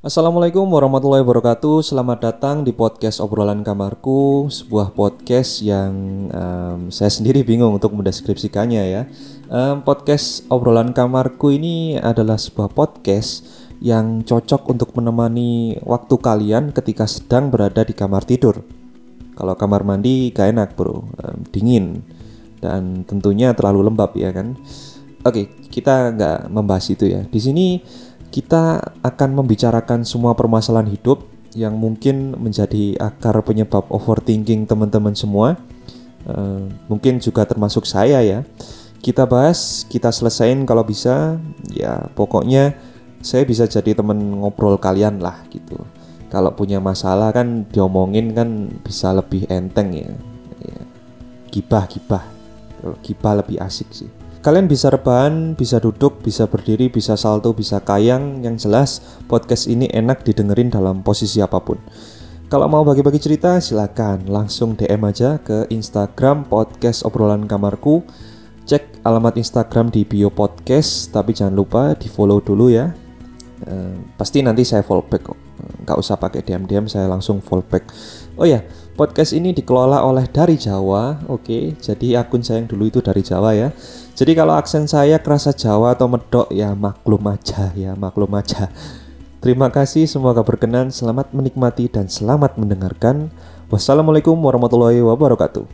Assalamualaikum warahmatullahi wabarakatuh. Selamat datang di podcast obrolan kamarku, sebuah podcast yang um, saya sendiri bingung untuk mendeskripsikannya ya. Um, podcast obrolan kamarku ini adalah sebuah podcast yang cocok untuk menemani waktu kalian ketika sedang berada di kamar tidur. Kalau kamar mandi gak enak bro, um, dingin dan tentunya terlalu lembab ya kan. Oke, kita nggak membahas itu ya. Di sini kita akan membicarakan semua permasalahan hidup yang mungkin menjadi akar penyebab overthinking teman-teman semua. Uh, mungkin juga termasuk saya ya. Kita bahas, kita selesaiin kalau bisa. Ya, pokoknya saya bisa jadi teman ngobrol kalian lah gitu. Kalau punya masalah kan diomongin kan bisa lebih enteng ya. ya. Gibah, gibah. Gibah lebih asik sih. Kalian bisa rebahan, bisa duduk, bisa berdiri, bisa salto, bisa kayang. Yang jelas podcast ini enak didengerin dalam posisi apa pun. Kalau mau bagi-bagi cerita silakan langsung DM aja ke Instagram podcast obrolan kamarku. Cek alamat Instagram di bio podcast, tapi jangan lupa di follow dulu ya. Uh, pasti nanti saya follow back kok. Nggak usah pakai DM-DM, saya langsung follow back. Oh ya, podcast ini dikelola oleh dari Jawa. Oke, jadi akun saya yang dulu itu dari Jawa ya. Jadi kalau aksen saya kerasa Jawa atau medok ya maklum aja ya maklum aja. Terima kasih semoga berkenan, selamat menikmati dan selamat mendengarkan. Wassalamualaikum warahmatullahi wabarakatuh.